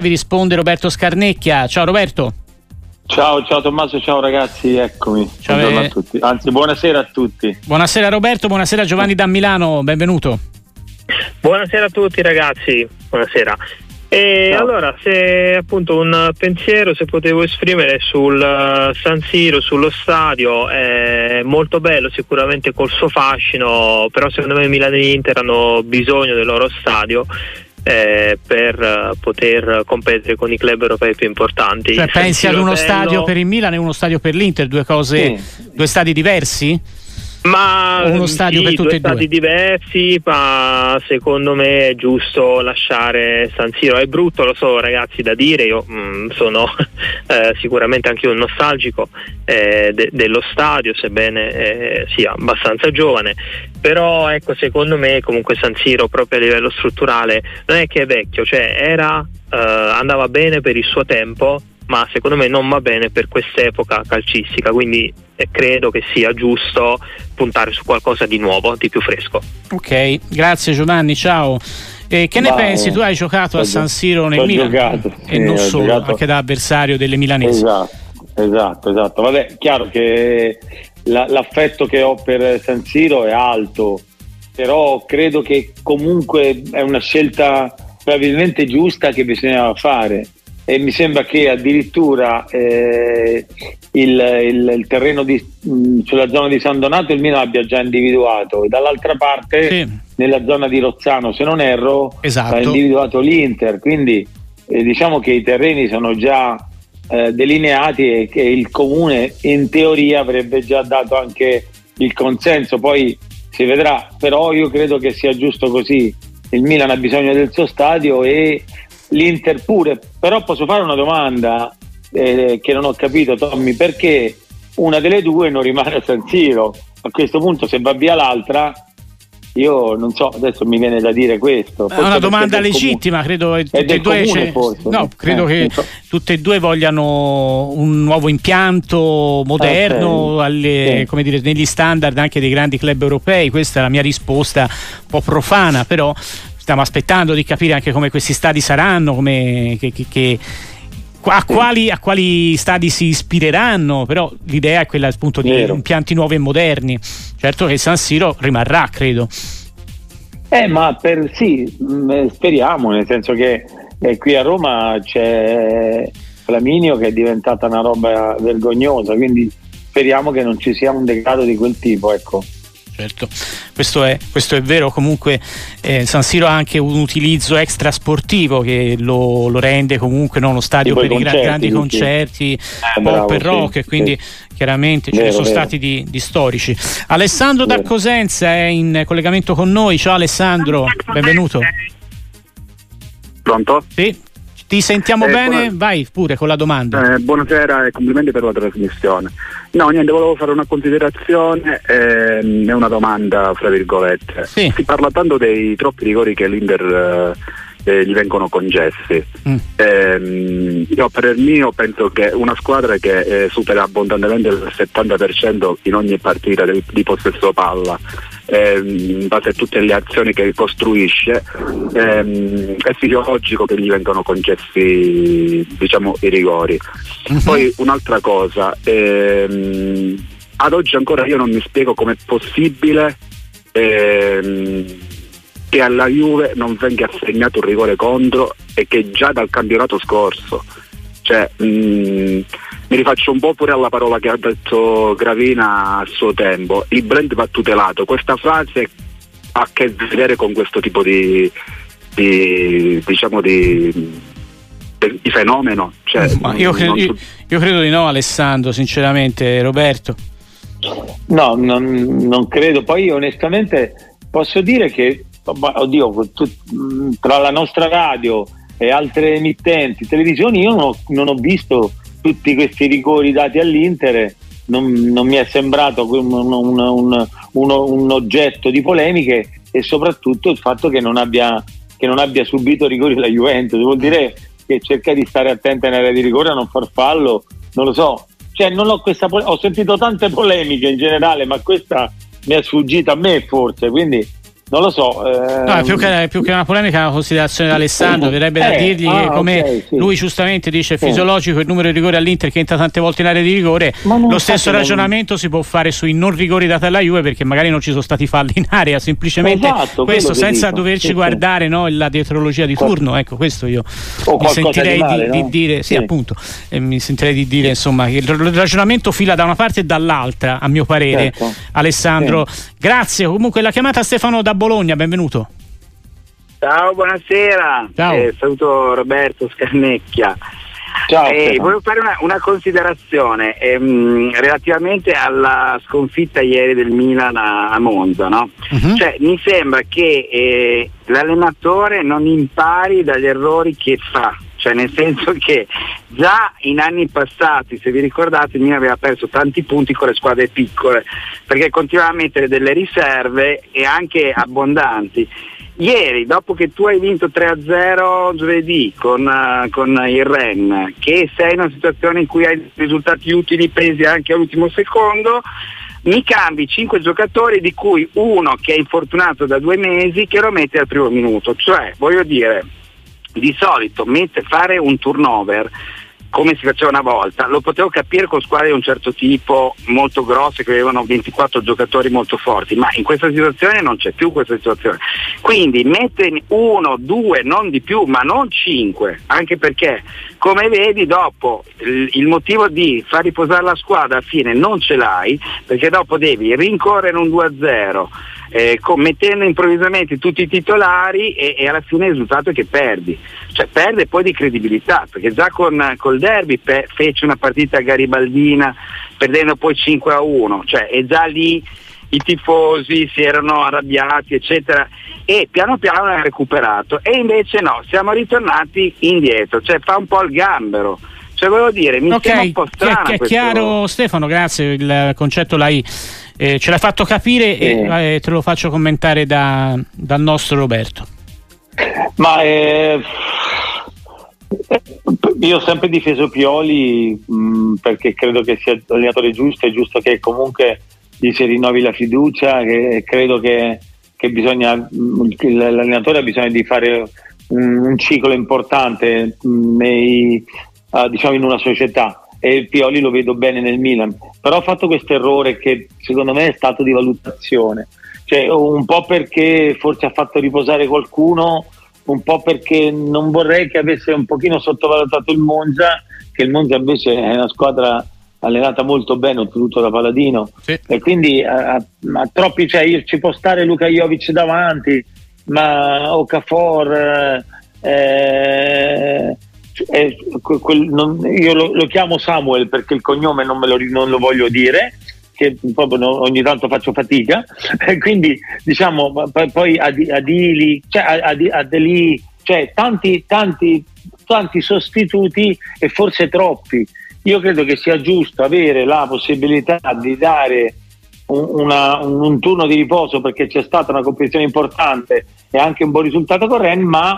Vi risponde Roberto Scarnecchia. Ciao Roberto. Ciao, ciao Tommaso, ciao ragazzi, eccomi. Ciao Buongiorno eh. a tutti. Anzi, buonasera a tutti. Buonasera Roberto, buonasera Giovanni da Milano, benvenuto. Buonasera a tutti ragazzi, buonasera. E no. allora, se appunto un pensiero, se potevo esprimere sul uh, San Siro, sullo stadio, è molto bello, sicuramente col suo fascino, però secondo me Milano e Inter hanno bisogno del loro stadio eh, per uh, poter competere con i club europei più importanti. Cioè, pensi ad uno stadio per il Milan e uno stadio per l'Inter, due cose, sì. due stadi diversi? Ma uno stadio sì, per tutti e due stati diversi, ma secondo me è giusto lasciare San Siro. È brutto, lo so, ragazzi, da dire. Io mh, mm, sono eh, sicuramente anche un nostalgico eh, de- dello stadio, sebbene eh, sia abbastanza giovane. Però ecco, secondo me comunque San Siro proprio a livello strutturale non è che è vecchio, cioè era, eh, andava bene per il suo tempo, ma secondo me non va bene per quest'epoca calcistica, quindi eh, credo che sia giusto puntare su qualcosa di nuovo, di più fresco. Ok, grazie Giovanni, ciao. Eh, che ne Ma, pensi? Tu hai giocato a San Siro nel Milan giocato, e sì, non solo, giocato. anche da avversario delle milanesi. Esatto, esatto, esatto. Vabbè, chiaro che la, l'affetto che ho per San Siro è alto, però credo che comunque è una scelta probabilmente giusta che bisognava fare e mi sembra che addirittura eh, il, il, il, terreno di, mh, sulla zona di San Donato il Milan abbia già individuato. E dall'altra parte sì. nella zona di Rozzano se non erro esatto. ha individuato l'Inter. Quindi eh, diciamo che i terreni sono già eh, delineati e che il comune in teoria avrebbe già dato anche il consenso. Poi si vedrà. Però io credo che sia giusto così. Il Milan ha bisogno del suo stadio e l'Inter pure, però posso fare una domanda eh, che non ho capito Tommy, perché una delle due non rimane a San Siro? A questo punto se va via l'altra io non so, adesso mi viene da dire questo. È una domanda legittima, credo. Tutte e due comune, forse, no, credo eh, che so. tutte e due vogliano un nuovo impianto moderno okay. alle, sì. dire, negli standard anche dei grandi club europei. Questa è la mia risposta un po' profana, però stiamo aspettando di capire anche come questi stadi saranno, come, che, che, che, a, quali, a, quali, stadi si ispireranno, però l'idea è quella appunto di Vero. impianti nuovi e moderni. Certo che San Siro rimarrà, credo. Eh, ma per sì, mm, eh, speriamo, nel senso che eh, qui a Roma c'è Flaminio che è diventata una roba vergognosa, quindi speriamo che non ci sia un degrado di quel tipo, ecco certo, questo è, questo è vero, comunque eh, San Siro ha anche un utilizzo extra sportivo che lo, lo rende comunque no, uno stadio per i gra- grandi concerti, eh, pop bravo, e rock, sì, quindi sì. chiaramente vero, ce ne sono vero. stati di, di, storici. Alessandro vero. da Cosenza è in collegamento con noi, ciao Alessandro, benvenuto. Pronto? Sì, ti sentiamo eh, bene? Buona... Vai pure con la domanda. Eh, buonasera e complimenti per la trasmissione. No, niente, volevo fare una considerazione e eh, una domanda, fra virgolette. Sì. Si parla tanto dei troppi rigori che l'Inter eh, eh, gli vengono concessi. Mm. Eh, io per il mio penso che una squadra che eh, supera abbondantemente il 70% in ogni partita di, di possesso palla ehm, in base a tutte le azioni che costruisce, ehm, è fisiologico che gli vengano concessi diciamo, i rigori. Uh-huh. Poi un'altra cosa, ehm, ad oggi ancora io non mi spiego com'è possibile ehm, che alla Juve non venga assegnato un rigore contro e che già dal campionato scorso cioè, mh, mi rifaccio un po' pure alla parola che ha detto Gravina a suo tempo, il brand va tutelato, questa frase ha a che vedere con questo tipo di, di diciamo di, di fenomeno. Cioè, io, credo, io, io, credo di no Alessandro, sinceramente, Roberto. No, non, non credo. Poi onestamente posso dire che, oddio, tu, tra la nostra radio e altre emittenti, televisioni, io non ho, non ho visto tutti questi rigori dati all'Inter, non, non mi è sembrato un, un, un, un, oggetto di polemiche e soprattutto il fatto che non abbia, che non abbia subito rigori la Juventus, vuol dire che cerca di stare attenta in area di rigore a non far fallo, non lo so. Cioè, non ho, questa, ho sentito tante polemiche in generale, ma questa mi è sfuggita a me forse, quindi non lo so. Ehm... No, più che, più che, una polemica, una considerazione di Alessandro. Verrebbe da eh, dirgli ah, che, come okay, sì. lui giustamente dice, è fisiologico il numero di rigori all'Inter che entra tante volte in area di rigore. Lo stesso ragionamento non... si può fare sui non rigori dati alla Juve perché magari non ci sono stati falli in area. Semplicemente esatto, questo senza dico. doverci sì, guardare sì. No, la dietrologia di turno. Ecco, questo io mi sentirei di, male, di, no? di, dire, sì, appunto, eh, mi sentirei di dire insomma che il ragionamento fila da una parte e dall'altra, a mio parere. Certo. Alessandro, grazie. Comunque la chiamata Stefano da Bologna, benvenuto. Ciao, buonasera. Ciao. Eh, saluto Roberto Scarnecchia. Ciao, eh, volevo fare una, una considerazione ehm, relativamente alla sconfitta ieri del Milan a, a Monza. No? Uh-huh. Cioè, mi sembra che eh, l'allenatore non impari dagli errori che fa cioè nel senso che già in anni passati, se vi ricordate, il Milan aveva perso tanti punti con le squadre piccole, perché continuava a mettere delle riserve e anche abbondanti. Ieri, dopo che tu hai vinto 3-0 giovedì con, uh, con, il Ren, che sei in una situazione in cui hai risultati utili presi anche all'ultimo secondo, mi cambi 5 giocatori di cui uno che è infortunato da due mesi che lo metti al primo minuto. Cioè, voglio dire, di solito mette, fare un turnover come si faceva una volta, lo potevo capire con squadre di un certo tipo molto grosse che avevano 24 giocatori molto forti, ma in questa situazione non c'è più questa situazione. Quindi mette uno, due, non di più, ma non cinque, anche perché come vedi dopo il, motivo di far riposare la squadra alla fine non ce l'hai, perché dopo devi rincorrere un 2-0 eh, mettendo improvvisamente tutti i titolari e, e, alla fine il risultato è che perdi, cioè perde poi di credibilità, perché già con, col derby pe- fece una partita garibaldina perdendo poi 5 a 1, cioè e già lì i tifosi si erano arrabbiati eccetera e piano piano hanno recuperato e invece no, siamo ritornati indietro, cioè fa un po' il gambero. Cioè volevo dire, mi okay. sembra un po' strano. È chiaro Stefano, grazie, il concetto l'hai eh, ce l'hai fatto capire e eh, te lo faccio commentare da, dal nostro Roberto. Ma eh, io ho sempre difeso Pioli mh, mm, perché credo che sia l'allenatore giusto, è giusto che comunque gli si rinnovi la fiducia, che credo che, che bisogna, mm, l'allenatore ha bisogno di fare un, un ciclo importante mm, nei, uh, diciamo in una società e Pioli lo vedo bene nel Milan, però ha fatto questo errore che secondo me è stato di valutazione, cioè un po' perché forse ha fatto riposare qualcuno, un po' perché non vorrei che avesse un pochino sottovalutato il Monza, che il Monza invece è una squadra allenata molto bene, oltretutto da Paladino, sì. e quindi a, a, troppi, cioè, ci può stare Luka Jovic davanti, ma Okafor... Eh, eh, quel, non, io lo, lo, chiamo Samuel perché il cognome non, lo, non lo, voglio dire, che proprio ogni tanto faccio fatica, quindi diciamo poi Adili, cioè, Adeli, cioè tanti, tanti, tanti sostituti e forse troppi. Io credo che sia giusto avere la possibilità di dare un, una, un, turno di riposo perché c'è stata una competizione importante e anche un buon risultato con Ren, ma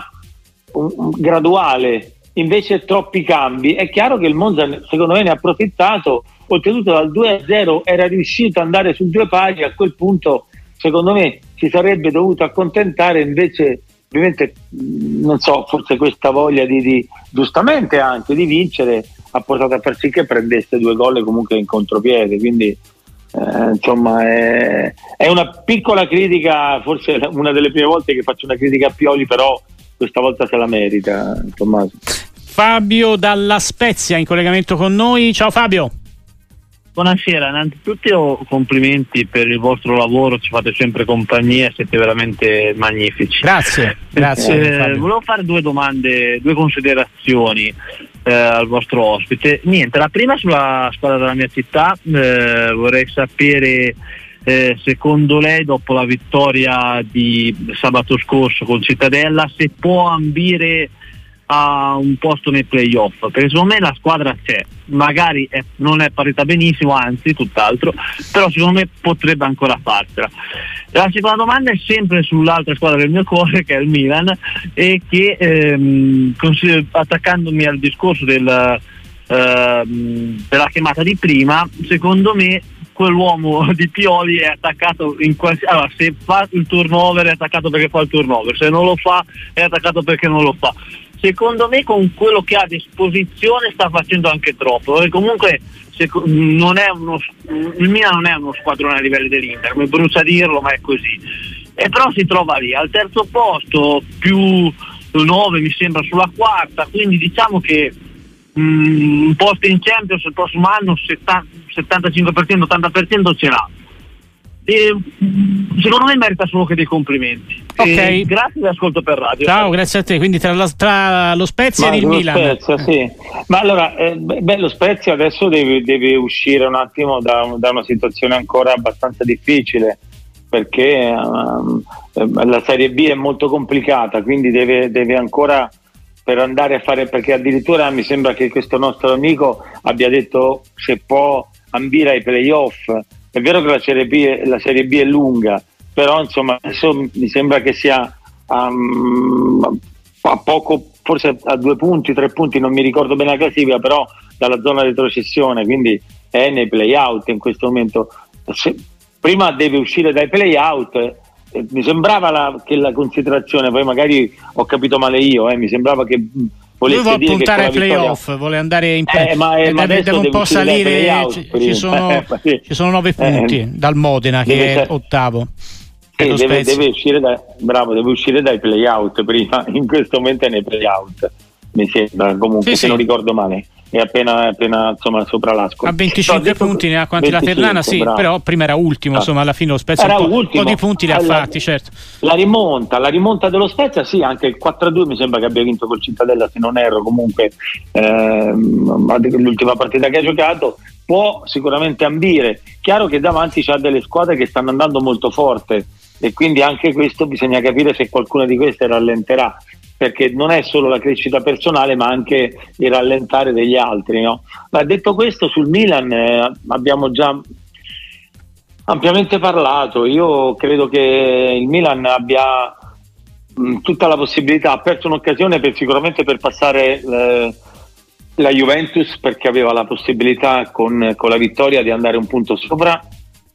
un, un graduale invece troppi cambi. È chiaro che il Monza secondo me ne ha approfittato, oltretutto dal 2-0 era riuscito ad andare su due pari, a quel punto secondo me si sarebbe dovuto accontentare, invece ovviamente non so, forse questa voglia di, di giustamente anche di vincere ha portato a far sì che prendesse due gol comunque in contropiede, quindi eh, insomma è, è, una piccola critica, forse una delle prime volte che faccio una critica a Pioli, però questa volta se la merita Tommaso. Fabio dalla Spezia in collegamento con noi. Ciao Fabio. Buonasera, innanzitutto complimenti per il vostro lavoro, ci fate sempre compagnia, siete veramente magnifici. Grazie, grazie. Eh, volevo fare due domande, due considerazioni eh, al vostro ospite. Niente, la prima sulla squadra della mia città, eh, vorrei sapere eh, secondo lei dopo la vittoria di sabato scorso con Cittadella se può ambire a un posto nei playoff? Perché secondo me la squadra c'è. Magari è, non è parita benissimo anzi tutt'altro però secondo me potrebbe ancora farcela. La seconda domanda è sempre sull'altra squadra del mio cuore che è il Milan e che ehm, attaccandomi al discorso del, ehm, della chiamata di prima secondo me quell'uomo di Pioli è attaccato in qualsiasi allora se fa il turnover è attaccato perché fa il turnover se non lo fa è attaccato perché non lo fa. Secondo me con quello che ha a disposizione sta facendo anche troppo perché comunque non uno, il Milan non è uno squadrone a livello dell'Inter mi brucia dirlo ma è così. E però si trova lì al terzo posto più 9 mi sembra sulla quarta quindi diciamo che un posto in Champions il prossimo anno 70, 75% 80% ce l'ha e, secondo me merita solo che dei complimenti. Okay. grazie ascolto per radio. Ciao, grazie a te. Quindi tra, la, tra lo Spezia Ma e il Milan. Spezia, sì. Ma allora, eh, beh, lo Spezia adesso deve, deve uscire un attimo da, da, una situazione ancora abbastanza difficile perché um, la Serie B è molto complicata, quindi deve, deve ancora per andare a fare perché addirittura mi sembra che questo nostro amico abbia detto se può ambire ai playoff è vero che la Serie B la serie B è lunga, però insomma adesso mi sembra che sia um, a poco, forse a due punti, tre punti, non mi ricordo bene la classifica, però dalla zona retrocessione, quindi è nei play-out in questo momento. Se, prima deve uscire dai play-out. Eh, mi sembrava la, che la considerazione, poi magari ho capito male io, eh, mi sembrava che lui vuole puntare ai playoff, vittoria... vuole andare in play. Eh, ma, eh, ma deve, deve un po' salire. Ci, ci, sono, sì. ci, sono, nove punti eh, dal Modena che è ottavo. Sì, deve, deve, uscire da, bravo, deve uscire dai playout prima, in questo momento è nei playout, mi sembra comunque, sì, se non ricordo male è appena, appena insomma, sopra l'asco. A 25 no, punti ne ha quanti 25, la Ternana, sì, bravo. però prima era ultimo, ah. insomma, alla fine lo Spezia era un, po', un po' di punti li ha allora, fatti, certo. La rimonta, la rimonta dello Spezia, sì, anche il 4-2 mi sembra che abbia vinto col Cittadella, se non erro, comunque ehm, l'ultima partita che ha giocato può sicuramente ambire. Chiaro che davanti c'ha delle squadre che stanno andando molto forte e quindi anche questo bisogna capire se qualcuna di queste rallenterà perché non è solo la crescita personale ma anche il rallentare degli altri. No? Ma detto questo sul Milan eh, abbiamo già ampiamente parlato, io credo che il Milan abbia mh, mm, tutta la possibilità, ha perso un'occasione per, sicuramente per passare eh, la Juventus perché aveva la possibilità con, con la vittoria di andare un punto sopra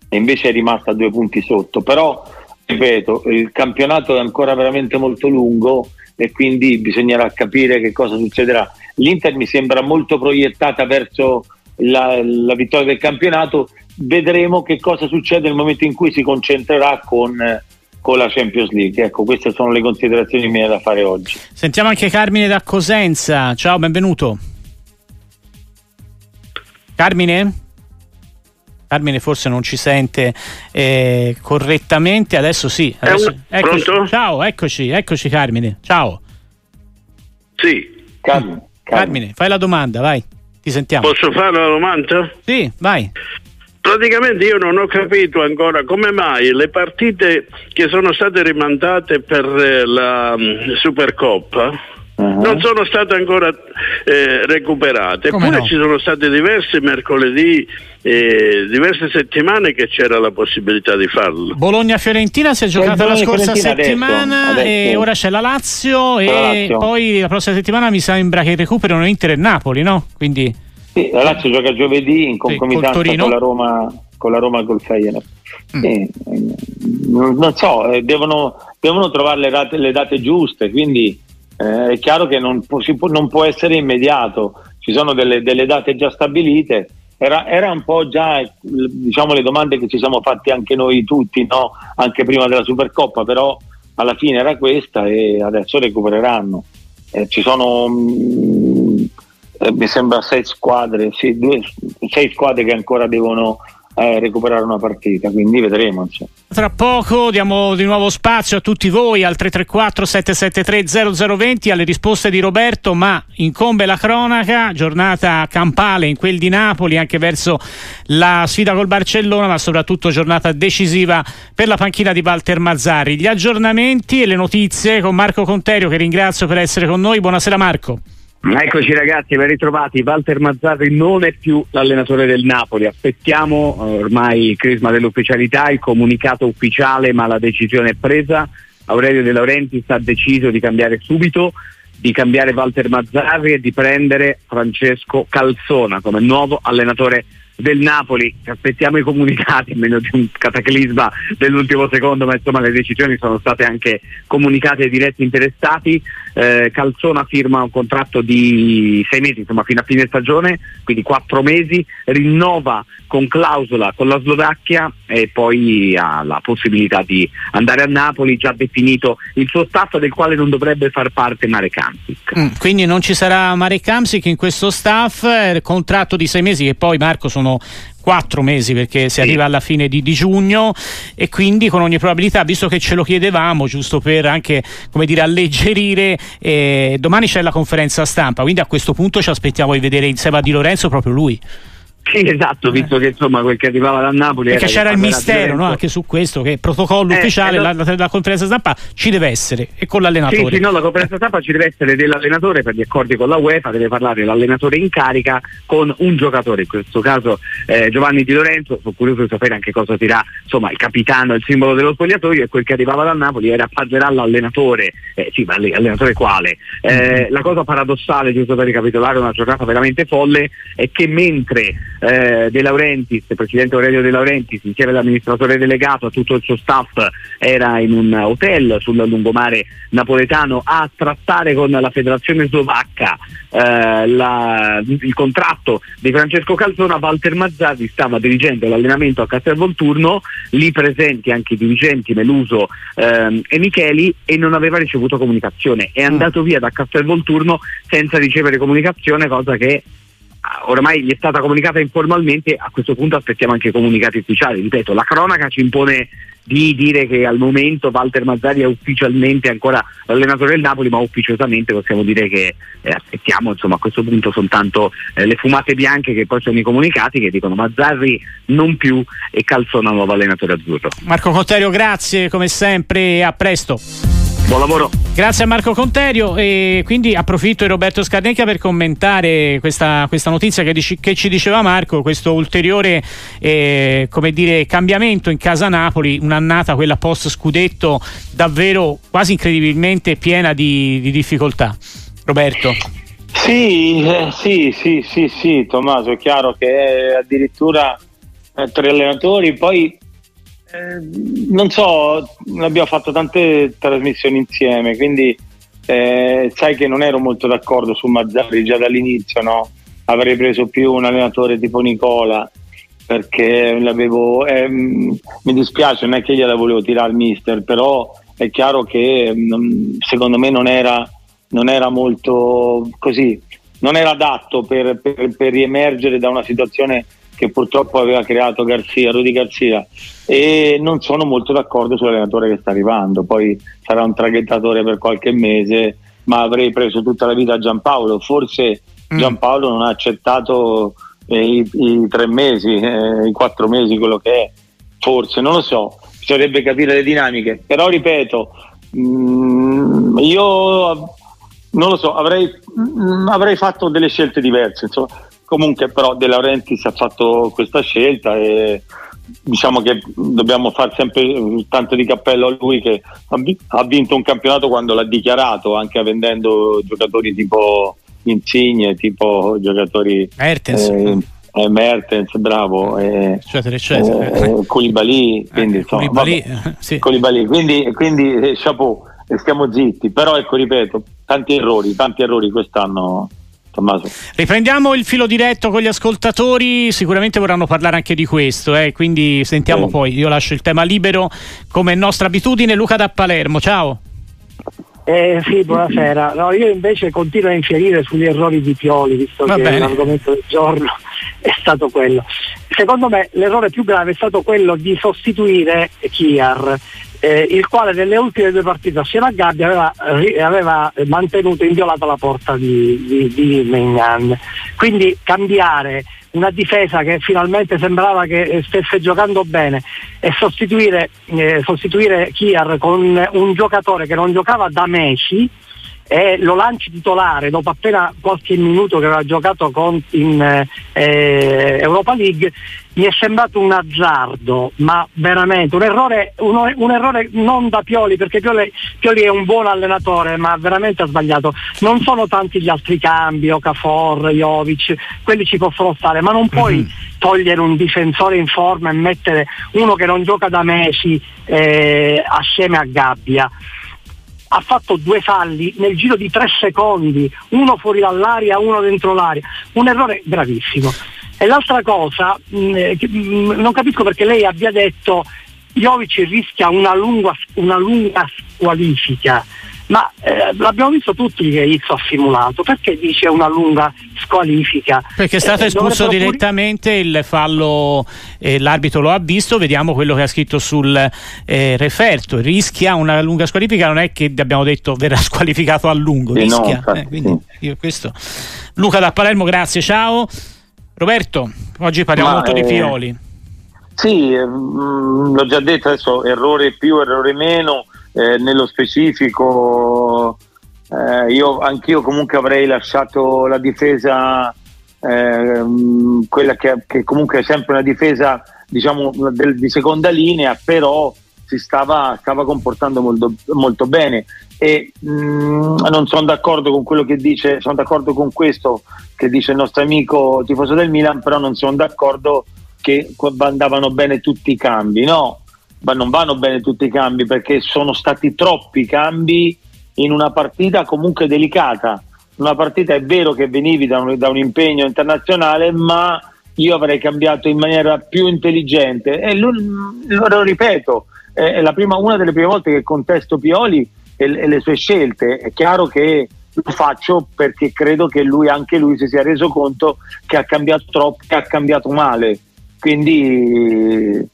e invece è rimasta due punti sotto, però ripeto, il campionato è ancora veramente molto lungo e quindi bisognerà capire che cosa succederà. L'Inter mi sembra molto proiettata verso la, la vittoria del campionato, vedremo che cosa succede nel momento in cui si concentrerà con, con la Champions League. Ecco, queste sono le considerazioni mie da fare oggi. Sentiamo anche Carmine da Cosenza. Ciao, benvenuto. Carmine? Carmine forse non ci sente eh, correttamente, adesso sì. Adesso, eccoci, ciao, eccoci, eccoci Carmine, ciao. Sì. Carmine, Carmine, fai la domanda, vai, ti sentiamo. Posso fare la domanda? Sì, vai. Praticamente io non ho capito ancora come mai le partite che sono state rimandate per eh, la um, Supercoppa Uh-huh. non sono state ancora eh, recuperate. Come Eppure no? ci sono state diverse mercoledì, eh, diverse settimane che c'era la possibilità di farlo. Bologna-Fiorentina si è giocata la scorsa settimana adesso, adesso. e ora c'è la Lazio e la Lazio. poi la prossima settimana mi sembra che recuperano Inter e Napoli, no? Quindi... Sì, la Lazio gioca giovedì in concomitanza sì, con la Roma con la Roma col Feyenoord. Mm. Eh, non, non, so, eh, devono, devono, trovare le date, le date giuste, quindi eh, è chiaro che non può, può, non può, essere immediato, ci sono delle, delle date già stabilite. Era, era, un po' già diciamo, le domande che ci siamo fatti anche noi tutti, no? anche prima della Supercoppa, però alla fine era questa e adesso recupereranno. Eh, ci sono, mh, mm, eh, mi sembra, sei squadre, sì, due, sei squadre che ancora devono eh, recuperare una partita, quindi vedremo. Insomma. Tra poco diamo di nuovo spazio a tutti voi al 334 773 0020 alle risposte di Roberto, ma incombe la cronaca, giornata campale in quel di Napoli anche verso la sfida col Barcellona, ma soprattutto giornata decisiva per la panchina di Walter Mazzari. Gli aggiornamenti e le notizie con Marco Conterio che ringrazio per essere con noi. Buonasera Marco. Eccoci ragazzi, ben ritrovati. Walter Mazzarri non è più l'allenatore del Napoli. Aspettiamo eh, ormai il crisma dell'ufficialità, il comunicato ufficiale, ma la decisione è presa. Aurelio De Laurentiis ha deciso di cambiare subito, di cambiare Walter Mazzarri e di prendere Francesco Calzona come nuovo allenatore del Napoli, aspettiamo i comunicati, meno di un cataclisma dell'ultimo secondo, ma insomma le decisioni sono state anche comunicate ai diretti interessati. Eh, Calzona firma un contratto di sei mesi, insomma fino a fine stagione, quindi quattro mesi, rinnova con clausola con la Slovacchia e poi ha la possibilità di andare a Napoli, già definito il suo staff del quale non dovrebbe far parte Marek Hamsik. Mm, quindi non ci sarà Marek Hamsik in questo staff, eh, contratto di sei mesi che poi Marco sono quattro mesi perché si sì. arriva alla fine di, di, giugno e quindi con ogni probabilità, visto che ce lo chiedevamo, giusto per anche come dire, alleggerire, eh, domani c'è la conferenza stampa, quindi a questo punto ci aspettiamo di vedere insieme a Di Lorenzo proprio lui. Sì, esatto, visto che insomma quel che arrivava da Napoli. Perché c'era il mistero no? anche su questo, che protocollo eh, ufficiale, eh, la, la, la, conferenza stampa ci deve essere e con l'allenatore. Sì, sì, no, la conferenza stampa ci deve essere dell'allenatore per gli accordi con la UEFA, deve parlare l'allenatore in carica con un giocatore, in questo caso eh, Giovanni Di Lorenzo, sono curioso di sapere anche cosa dirà insomma, il capitano, il simbolo dello spogliatoio e quel che arrivava da Napoli era parlerà l'allenatore, eh, sì, ma l'allenatore quale? Eh, mm. La cosa paradossale, giusto per ricapitolare una giornata veramente folle, è che mentre eh, De Laurentiis, presidente Aurelio De Laurentiis, insieme all'amministratore delegato, a tutto il suo staff, era in un hotel sul lungomare napoletano a trattare con la federazione slovacca eh, la, il contratto di Francesco Calzona, Walter Mazzardi stava dirigendo l'allenamento a Castelvolturno, lì presenti anche i dirigenti Meluso ehm, e Micheli e non aveva ricevuto comunicazione. È andato via da Castelvolturno senza ricevere comunicazione, cosa che oramai gli è stata comunicata informalmente, a questo punto aspettiamo anche comunicati ufficiali. Ripeto, la cronaca ci impone di dire che al momento Walter Mazzari è ufficialmente ancora l'allenatore del Napoli, ma ufficiosamente possiamo dire che eh, aspettiamo insomma, a questo punto soltanto eh, le fumate bianche che poi sono i comunicati che dicono Mazzarri non più e Calzona nuovo allenatore azzurro. Marco Cotterio, grazie come sempre a presto. Buon lavoro. Grazie a Marco Conterio e quindi approfitto di Roberto Scarnecchia per commentare questa, questa notizia che, dici, che, ci diceva Marco, questo ulteriore eh, dire, cambiamento in casa Napoli, un'annata quella post scudetto davvero quasi incredibilmente piena di, di difficoltà. Roberto. Sì, eh, sì, sì, sì, sì, Tommaso, è chiaro che addirittura eh, tre allenatori, poi eh, non so, abbiamo fatto tante trasmissioni insieme, quindi eh, sai che non ero molto d'accordo su Mazzarri già dall'inizio, no? Avrei preso più un allenatore tipo Nicola perché l'avevo, eh, mi dispiace, non è che gliela volevo tirare al mister, però è chiaro che secondo me non era, non era molto così, non era adatto per, per, per riemergere da una situazione che purtroppo aveva creato Garzia, Rudy Garzia e non sono molto d'accordo sull'allenatore che sta arrivando, poi sarà un traghettatore per qualche mese, ma avrei preso tutta la vita Giampaolo, forse mm. Giampaolo non ha accettato eh, i, i, tre mesi, eh, i quattro mesi, quello che è, forse, non lo so, bisognerebbe capire le dinamiche, però ripeto, mh, mm, io non lo so, avrei, mh, mm, avrei fatto delle scelte diverse, insomma Comunque però De Laurentiis ha fatto questa scelta e diciamo che dobbiamo fare sempre tanto di cappello a lui che ha vinto un campionato quando l'ha dichiarato, anche vendendo giocatori tipo Insigne, tipo giocatori Mertens. Eh, eh, Mertens, bravo, eh, eccetera, eccetera. Eh, Koulibaly, quindi, eh, insomma, Koulibaly, vabbè, sì. Koulibaly, quindi, quindi eh, chapeau, stiamo zitti, però ecco ripeto, tanti errori, tanti errori quest'anno Tommaso. Riprendiamo il filo diretto con gli ascoltatori, sicuramente vorranno parlare anche di questo, eh? quindi sentiamo eh. poi, io lascio il tema libero come nostra abitudine. Luca da Palermo, ciao. Eh, sì, buonasera. No, io invece continuo a infierire sugli errori di Pioli, visto Va che bene. l'argomento del giorno è stato quello. Secondo me l'errore più grave è stato quello di sostituire Chiar eh, il quale nelle ultime due partite assieme a Gabbia aveva, aveva mantenuto inviolata la porta di, di, di Megnan. Quindi cambiare una difesa che finalmente sembrava che stesse giocando bene e sostituire, eh, sostituire Kiar con un giocatore che non giocava da Messi e lo lanci titolare dopo appena qualche minuto che aveva giocato con, in eh, Europa League mi è sembrato un azzardo, ma veramente un errore, un, un errore non da Pioli, perché Pioli, Pioli, è un buon allenatore, ma veramente ha sbagliato. Non sono tanti gli altri cambi, Okafor, Jovic, quelli ci possono stare, ma non puoi mm-hmm. togliere un difensore in forma e mettere uno che non gioca da mesi eh, assieme a Gabbia ha fatto due falli nel giro di tre secondi, uno fuori dall'aria, uno dentro l'aria, un errore gravissimo. E l'altra cosa, mh, mm, eh, mh, mm, non capisco perché lei abbia detto Jovic rischia una lunga, una lunga squalifica ma eh, l'abbiamo visto tutti che Izzo ha simulato, perché dice una lunga squalifica? Perché è stato eh, espulso direttamente il fallo, eh, l'arbitro lo ha visto, vediamo quello che ha scritto sul eh, referto, rischia una lunga squalifica, non è che abbiamo detto verrà squalificato a lungo, rischia. No, eh, quindi, io questo. Luca da Palermo, grazie, ciao. Roberto, oggi parliamo ma, molto di Pioli. Eh, sì, mh, mm, l'ho già detto, adesso errore più, errore meno eh, nello specifico eh, io anch'io comunque avrei lasciato la difesa eh, quella che, che, comunque è sempre una difesa diciamo del, di seconda linea però si stava, stava comportando molto, molto, bene. E mh, mm, non sono d'accordo con quello che dice sono d'accordo con questo che dice il nostro amico tifoso del Milan però non sono d'accordo che andavano bene tutti i cambi no ma non vanno bene tutti i cambi perché sono stati troppi cambi in una partita comunque delicata. Una partita è vero che venivi da un, da un impegno internazionale, ma io avrei cambiato in maniera più intelligente e lo, lo ripeto, è prima, una delle prime volte che contesto Pioli e, e, le sue scelte. È chiaro che lo faccio perché credo che lui, anche lui, si sia reso conto che ha cambiato troppo, che ha cambiato male. Quindi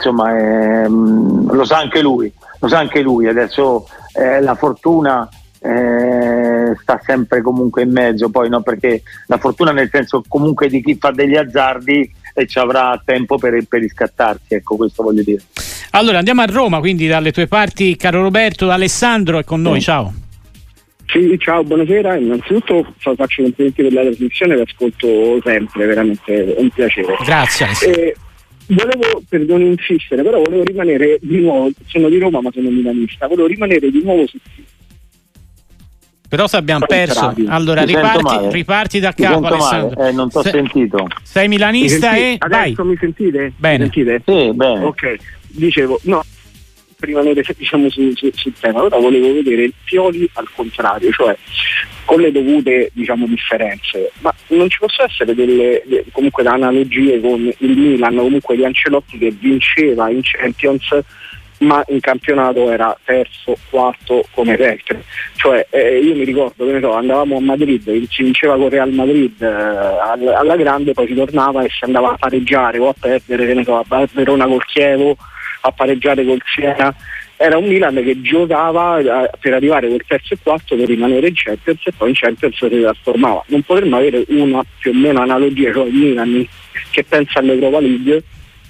insomma eh, lo sa anche lui, lo sa anche lui, adesso eh, la fortuna eh, sta sempre comunque in mezzo, poi no, perché la fortuna nel senso comunque di chi fa degli azzardi e ci avrà tempo per, per riscattarsi, ecco questo voglio dire. Allora andiamo a Roma, quindi dalle tue parti, caro Roberto, Alessandro è con noi, ciao. Sì, ciao, buonasera. Innanzitutto faccio i complimenti per la trasmissione, vi ascolto sempre, veramente è un piacere. Grazie. Eh, volevo, per non insistere, però volevo rimanere di nuovo, sono di Roma ma sono milanista, volevo rimanere di nuovo su però se abbiamo perso, allora riparti, riparti, da capo Alessandro. Eh, non ti ho sentito. Sei milanista e adesso vai. mi sentite? Bene. Mi sentite? Sì, bene. Ok, dicevo, no, prima noi diciamo su, su, sul tema, ora volevo vedere il Pioli al contrario, cioè con le dovute diciamo, differenze, ma non ci possono essere delle, comunque da analogie con il Milan, comunque di Ancelotti che vinceva in Champions ma in campionato era terzo, quarto come Vectre. Cioè eh, io mi ricordo che so, andavamo a Madrid, si vinceva con Real Madrid eh, alla grande, poi si tornava e si andava a pareggiare o a perdere, so, a Verona col Chievo a pareggiare col Siena era un Milan che giocava eh, per arrivare col terzo e quarto per rimanere in Champions e poi in Champions si trasformava. Non potremmo avere una più o meno analogia, cioè il Milan che pensa all'Europa League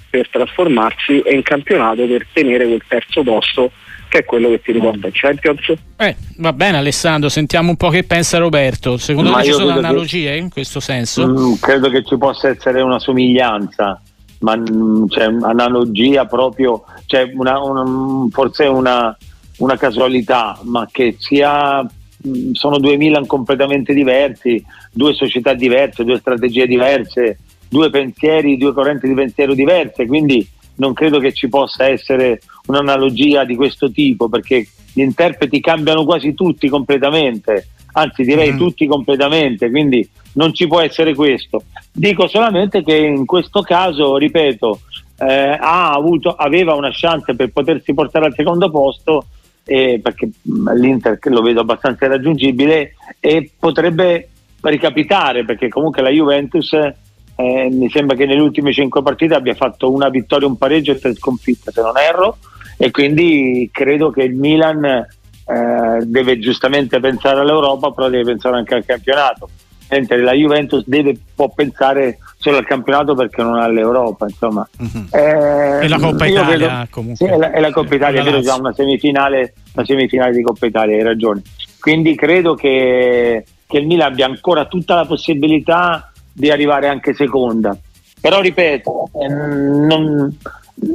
per trasformarsi e in campionato per tenere quel terzo posto che è quello che ti riporta in Champions. Eh, va bene Alessandro, sentiamo un po' che pensa Roberto. Secondo te ci sono analogie che... in questo senso? Mm, credo che ci possa essere una somiglianza ma mm, c'è un'analogia proprio, c'è una, una, forse una, una, casualità, ma che sia, mm, sono due Milan completamente diversi, due società diverse, due strategie diverse, due pensieri, due correnti di pensiero diverse, quindi non credo che ci possa essere un'analogia di questo tipo, perché gli interpreti cambiano quasi tutti completamente, anzi direi mm. tutti completamente, quindi non ci può essere questo. Dico solamente che in questo caso, ripeto, eh, ha avuto, aveva una chance per potersi portare al secondo posto eh, perché mm, l'Inter lo vedo abbastanza irraggiungibile e potrebbe ricapitare perché comunque la Juventus eh, mi sembra che nelle ultime cinque partite abbia fatto una vittoria, un pareggio e tre sconfitte se non erro e quindi credo che il Milan eh, deve giustamente pensare all'Europa però deve pensare anche al campionato. Mentre la Juventus deve, può pensare solo al campionato perché non ha l'Europa insomma. Uh-huh. eh, e la Coppa Italia vedo, comunque. Sì, è la, è la Coppa Italia vedo già una semifinale, una semifinale di Coppa Italia hai ragione. Quindi credo che, che il Milan abbia ancora tutta la possibilità di arrivare anche seconda. Però ripeto, ehm, non,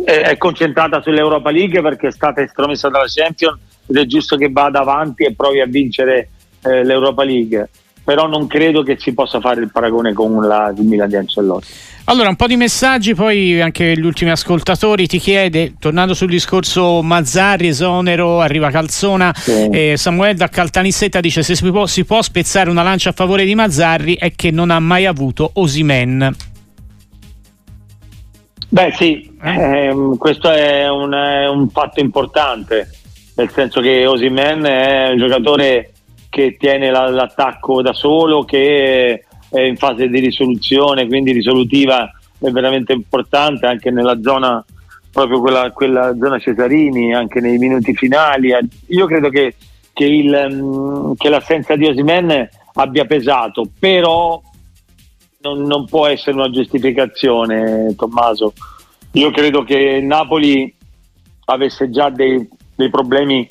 è concentrata sull'Europa League perché è stata estromessa dalla Champions ed è giusto che vada avanti e provi a vincere eh, l'Europa League però non credo che si possa fare il paragone con la di Milan di Ancelotti. Allora, un po' di messaggi, poi anche gli ultimi ascoltatori ti chiede, tornando sul discorso Mazzarri, esonero, arriva Calzona, sì. eh, Samuel da Caltanissetta dice se si può, si può, spezzare una lancia a favore di Mazzarri è che non ha mai avuto Osimen. Beh sì, eh? Eh, questo è un, è un fatto importante, nel senso che Osimen è un giocatore che tiene la, l'attacco da solo, che è in fase di risoluzione, quindi risolutiva è veramente importante anche nella zona proprio quella, quella zona Cesarini, anche nei minuti finali. Io credo che, che, il, mm, che l'assenza di Osimen abbia pesato, però non, non, può essere una giustificazione, Tommaso. Io credo che Napoli avesse già dei, dei problemi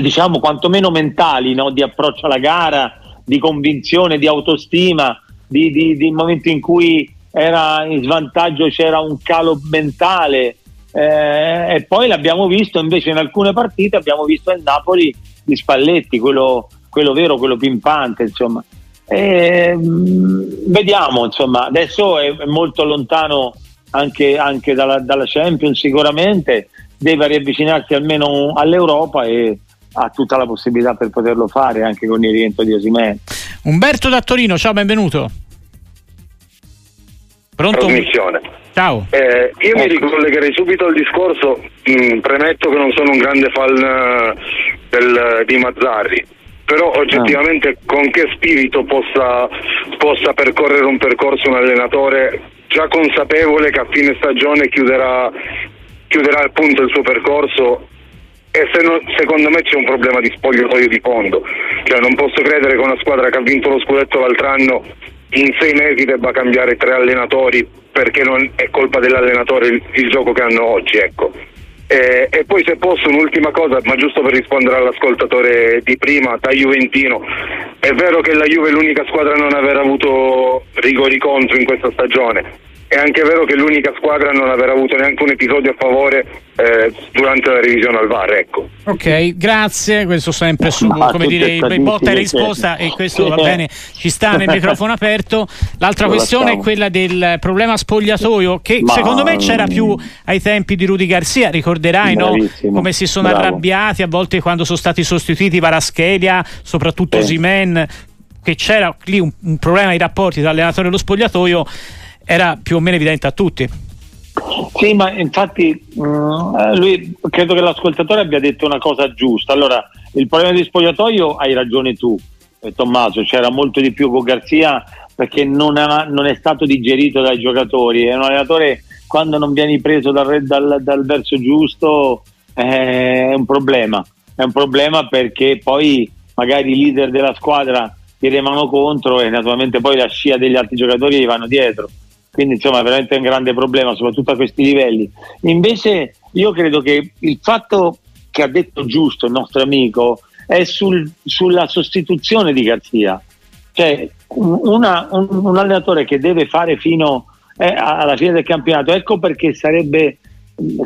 diciamo quantomeno mentali no? di approccio alla gara, di convinzione, di autostima, di, di, di momenti in cui era in svantaggio c'era un calo mentale. Eh, e poi l'abbiamo visto invece in alcune partite abbiamo visto il Napoli di Spalletti quello, quello vero, quello pimpante insomma. E, mh, vediamo insomma adesso è molto lontano anche, anche dalla, dalla Champions sicuramente deve riavvicinarsi almeno all'Europa e ha tutta la possibilità per poterlo fare anche con il rientro di Osimè. Umberto da Torino, ciao, benvenuto. Pronto? Trasmissione. Ciao. Eh, io mi ricollegherei subito al discorso, mh, mm, premetto che non sono un grande fan uh, del, di Mazzarri, però oggettivamente ah. con che spirito possa, possa, percorrere un percorso un allenatore già consapevole che a fine stagione chiuderà, chiuderà appunto il suo percorso e se non, secondo me c'è un problema di spogliatoio di fondo, cioè non posso credere che una squadra che ha vinto lo scudetto l'altro anno in sei mesi debba cambiare tre allenatori perché non è colpa dell'allenatore il, il gioco che hanno oggi, ecco. E, e, poi se posso un'ultima cosa, ma giusto per rispondere all'ascoltatore di prima, da Juventino, è vero che la Juve è l'unica squadra a non aver avuto rigori contro in questa stagione, è anche vero che l'unica squadra a non aver avuto neanche un episodio a favore eh, durante la revisione al VAR. Ecco. Ok, grazie. Questo sempre su come dire il botta e risposta e questo va bene, ci sta nel microfono aperto. L'altra Lo questione lasciamo. è quella del problema spogliatoio che Ma... secondo me c'era più ai tempi di Rudy Garcia, ricorderai no? come si sono Bravo. arrabbiati a volte quando sono stati sostituiti Varaschelia, soprattutto sì. Simen, che c'era lì un, un problema di rapporti tra allenatore e lo spogliatoio era più o meno evidente a tutti. Sì, ma infatti mm, lui credo che l'ascoltatore abbia detto una cosa giusta. Allora, il problema di spogliatoio hai ragione tu, eh, Tommaso, c'era molto di più con Garzia perché non, ha, non, è stato digerito dai giocatori. È un allenatore quando non vieni preso dal, dal, dal verso giusto eh, è un problema. È un problema perché poi magari i leader della squadra ti remano contro e naturalmente poi la scia degli altri giocatori gli vanno dietro quindi insomma è veramente un grande problema soprattutto a questi livelli. Invece io credo che il fatto che ha detto giusto il nostro amico è sul, sulla sostituzione di Garzia. Cioè una, un, un, allenatore che deve fare fino eh, alla fine del campionato ecco perché sarebbe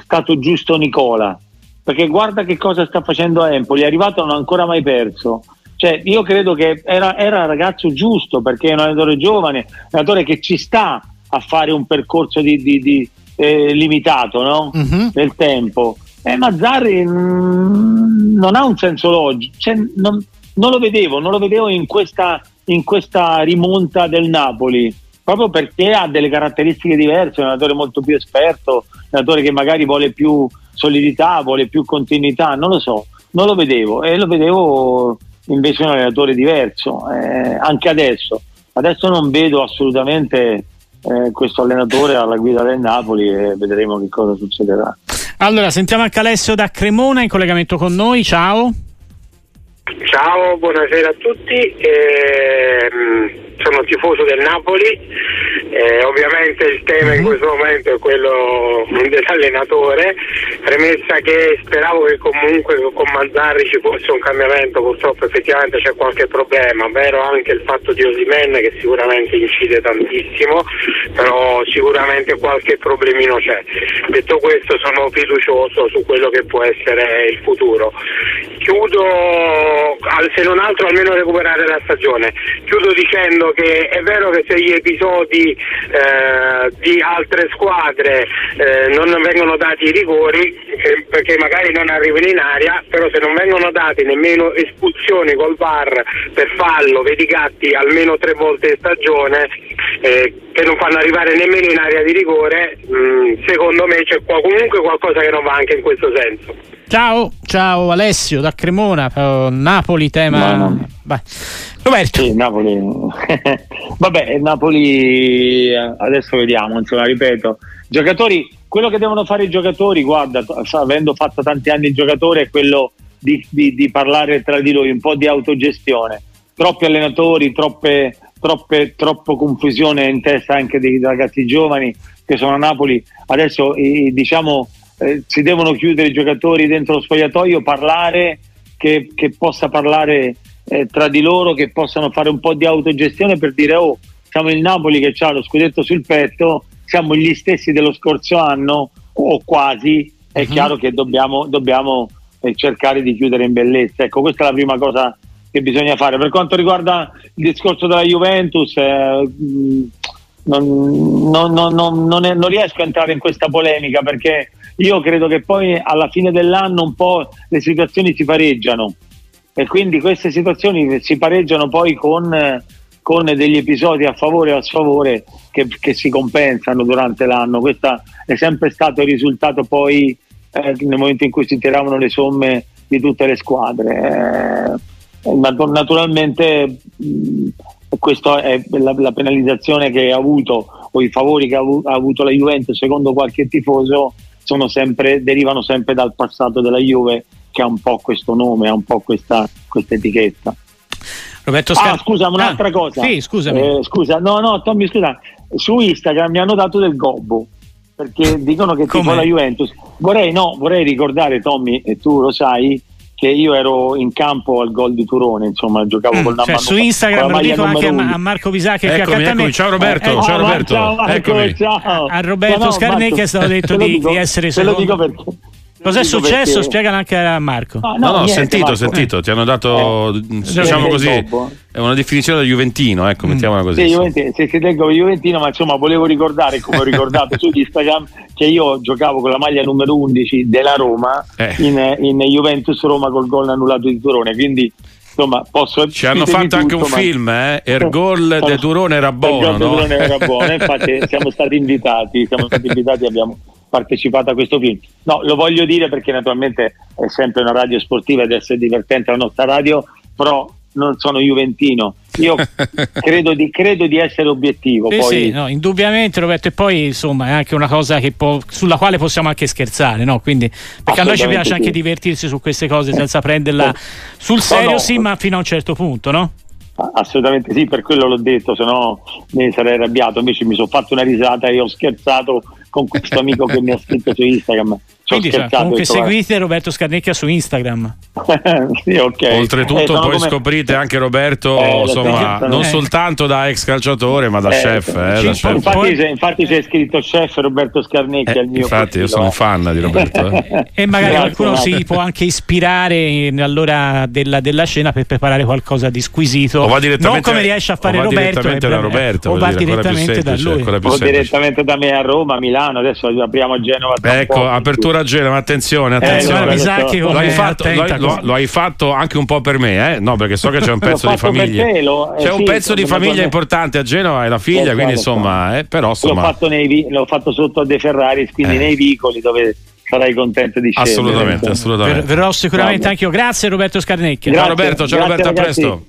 stato giusto Nicola. Perché guarda che cosa sta facendo Empoli è arrivato non ha ancora mai perso. Cioè, io credo che era, era il ragazzo giusto perché è un allenatore giovane, un allenatore che ci sta a fare un percorso di, di, di, eh, limitato no? uh-huh. nel tempo. Eh, Mazzarri mh, mm, non ha un senso logico, cioè, non, non, lo vedevo, non lo vedevo in questa, in questa rimonta del Napoli proprio perché ha delle caratteristiche diverse, è un allenatore molto più esperto, un allenatore che magari vuole più solidità, vuole più continuità, non lo so, non lo vedevo e lo vedevo invece un allenatore diverso, eh, anche adesso. Adesso non vedo assolutamente eh, questo allenatore alla guida del Napoli e vedremo che cosa succederà. Allora, sentiamo anche Alessio da Cremona in collegamento con noi. Ciao. Ciao, buonasera a tutti. Eh, sono tifoso del Napoli Eh, ovviamente il tema in mhm. questo momento è quello dell'allenatore, premessa che speravo che comunque con Mazzarri ci fosse un cambiamento, purtroppo effettivamente c'è qualche problema, vero anche il fatto di Osimen che sicuramente incide tantissimo, però sicuramente qualche problemino c'è. Detto questo sono fiducioso su quello che può essere il futuro. Chiudo, se non altro almeno recuperare la stagione, chiudo dicendo che è vero che se gli episodi eh, di altre squadre eh, non vengono dati i rigori eh, perché magari non arrivano in aria, però se non vengono dati nemmeno espulsioni col VAR per fallo, vedi gatti almeno tre volte in stagione, eh, che non fanno arrivare nemmeno in area di rigore, mh, mm, secondo me c'è comunque qualcosa che non va anche in questo senso. Ciao, ciao Alessio da Cremona, uh, Napoli tema. No, Roberto. Sì, Napoli. Vabbè, Napoli adesso vediamo, insomma, ripeto, giocatori, quello che devono fare i giocatori, guarda, avendo fatto tanti anni il giocatore è quello di, di, di parlare tra di loro, un po' di autogestione. Troppi allenatori, troppe, troppe, troppo confusione in testa anche dei ragazzi giovani che sono a Napoli. Adesso diciamo eh, si devono chiudere i giocatori dentro lo spogliatoio, parlare, che, che possa parlare eh, tra di loro, che possano fare un po' di autogestione per dire oh, siamo il Napoli che ha lo scudetto sul petto, siamo gli stessi dello scorso anno o quasi, è uh-huh. chiaro che dobbiamo, dobbiamo eh, cercare di chiudere in bellezza. Ecco, questa è la prima cosa che bisogna fare. Per quanto riguarda il discorso della Juventus, eh, non, non, non, non, riesco a entrare in questa polemica perché io credo che poi alla fine dell'anno un po' le situazioni si pareggiano e quindi queste situazioni si pareggiano poi con, con degli episodi a favore o a sfavore che, che, si compensano durante l'anno. Questo è sempre stato il risultato poi eh, nel momento in cui si tiravano le somme di tutte le squadre. Eh, naturalmente mh, questa è la, penalizzazione che ha avuto o i favori che ha, avu- ha avuto la Juventus secondo qualche tifoso sempre, derivano sempre dal passato della Juve che ha un po' questo nome, ha un po' questa, questa etichetta. Roberto Scar- ah, scusa, un'altra ah, cosa. Sì, scusami. Eh, scusa, no, no, Tommy, scusa. Su Instagram mi hanno dato del gobbo perché dicono che tipo la Juventus. Vorrei, no, vorrei ricordare, Tommy, e tu lo sai, che io ero in campo al gol di Turone, insomma, giocavo mm, con la cioè, Su Instagram lo dico anche a, Marco Bisacchi che eccomi, eccomi, Ciao Roberto, eh, ciao, oh, Roberto. Ciao, Marco, ciao. A Roberto no, no, Scarnecchi è stato detto di, di, essere secondo. Te lo dico perché Cos'è successo? Perché... Spiegalo anche a Marco. No, no, no, no sentito, Marco. sentito. Ti hanno dato, eh, diciamo così, è una definizione da Juventino, ecco, mm. mettiamola così. Sì, Juventino, se si leggo Juventino, ma insomma volevo ricordare, come ho ricordato su Instagram, che io giocavo con la maglia numero 11 della Roma eh. in, in Juventus Roma col gol annullato di Turone, quindi insomma posso ci hanno fatto tutto, anche un ma... film eh? Ergol de Turone era buono, no? Turone era buono infatti siamo stati invitati siamo stati invitati abbiamo partecipato a questo film. No, lo voglio dire perché naturalmente è sempre una radio sportiva ed essere divertente la nostra radio, però non sono juventino. Io credo, di, credo di, essere obiettivo. Sì, poi... sì no, indubbiamente Roberto, e poi insomma è anche una cosa può, sulla quale possiamo anche scherzare, no? Quindi, perché a noi ci piace sì. anche divertirsi su queste cose senza prenderla sul serio, no, no. sì, ma fino a un certo punto, no? Assolutamente sì, per quello l'ho detto, se no mi sarei arrabbiato. Invece mi sono fatto una risata e ho scherzato con questo amico che mi ha scritto su Instagram. Quindi, cioè, comunque seguite Roberto Scarnecchia su Instagram. sì, okay. Oltretutto, eh, poi come... scoprite anche Roberto, eh, insomma, non eh. soltanto da ex calciatore, ma da eh, chef. Eh, da infatti, chef. Infatti, infatti, c'è scritto chef Roberto Scarnecchia. Eh, infatti, io sono un fan di Roberto. e magari Grazie, qualcuno si può anche ispirare all'ora della, della, cena per preparare qualcosa di squisito. O va non come riesce a fare o Roberto, direttamente da Roberto, o va direttamente da lui. O direttamente da me a Roma, a Milano. Adesso apriamo a Genova. Ecco, apertura a Genova, attenzione, eh, attenzione. Eh, lo, hai fatto, lo, lo, hai fatto, anche un po' per me, eh? No, perché so che c'è un pezzo di famiglia. Te, lo, eh, c'è sì, un pezzo di famiglia importante a Genova e la figlia, esatto, quindi insomma, eh, però insomma. L'ho fatto, nei, l'ho fatto sotto a De Ferraris, quindi eh. nei vicoli dove sarai contento di scendere. Assolutamente, assolutamente. Ver- verrò sicuramente anche io. Grazie Roberto Scarnecchia. Ciao Roberto, ciao Roberto, a presto.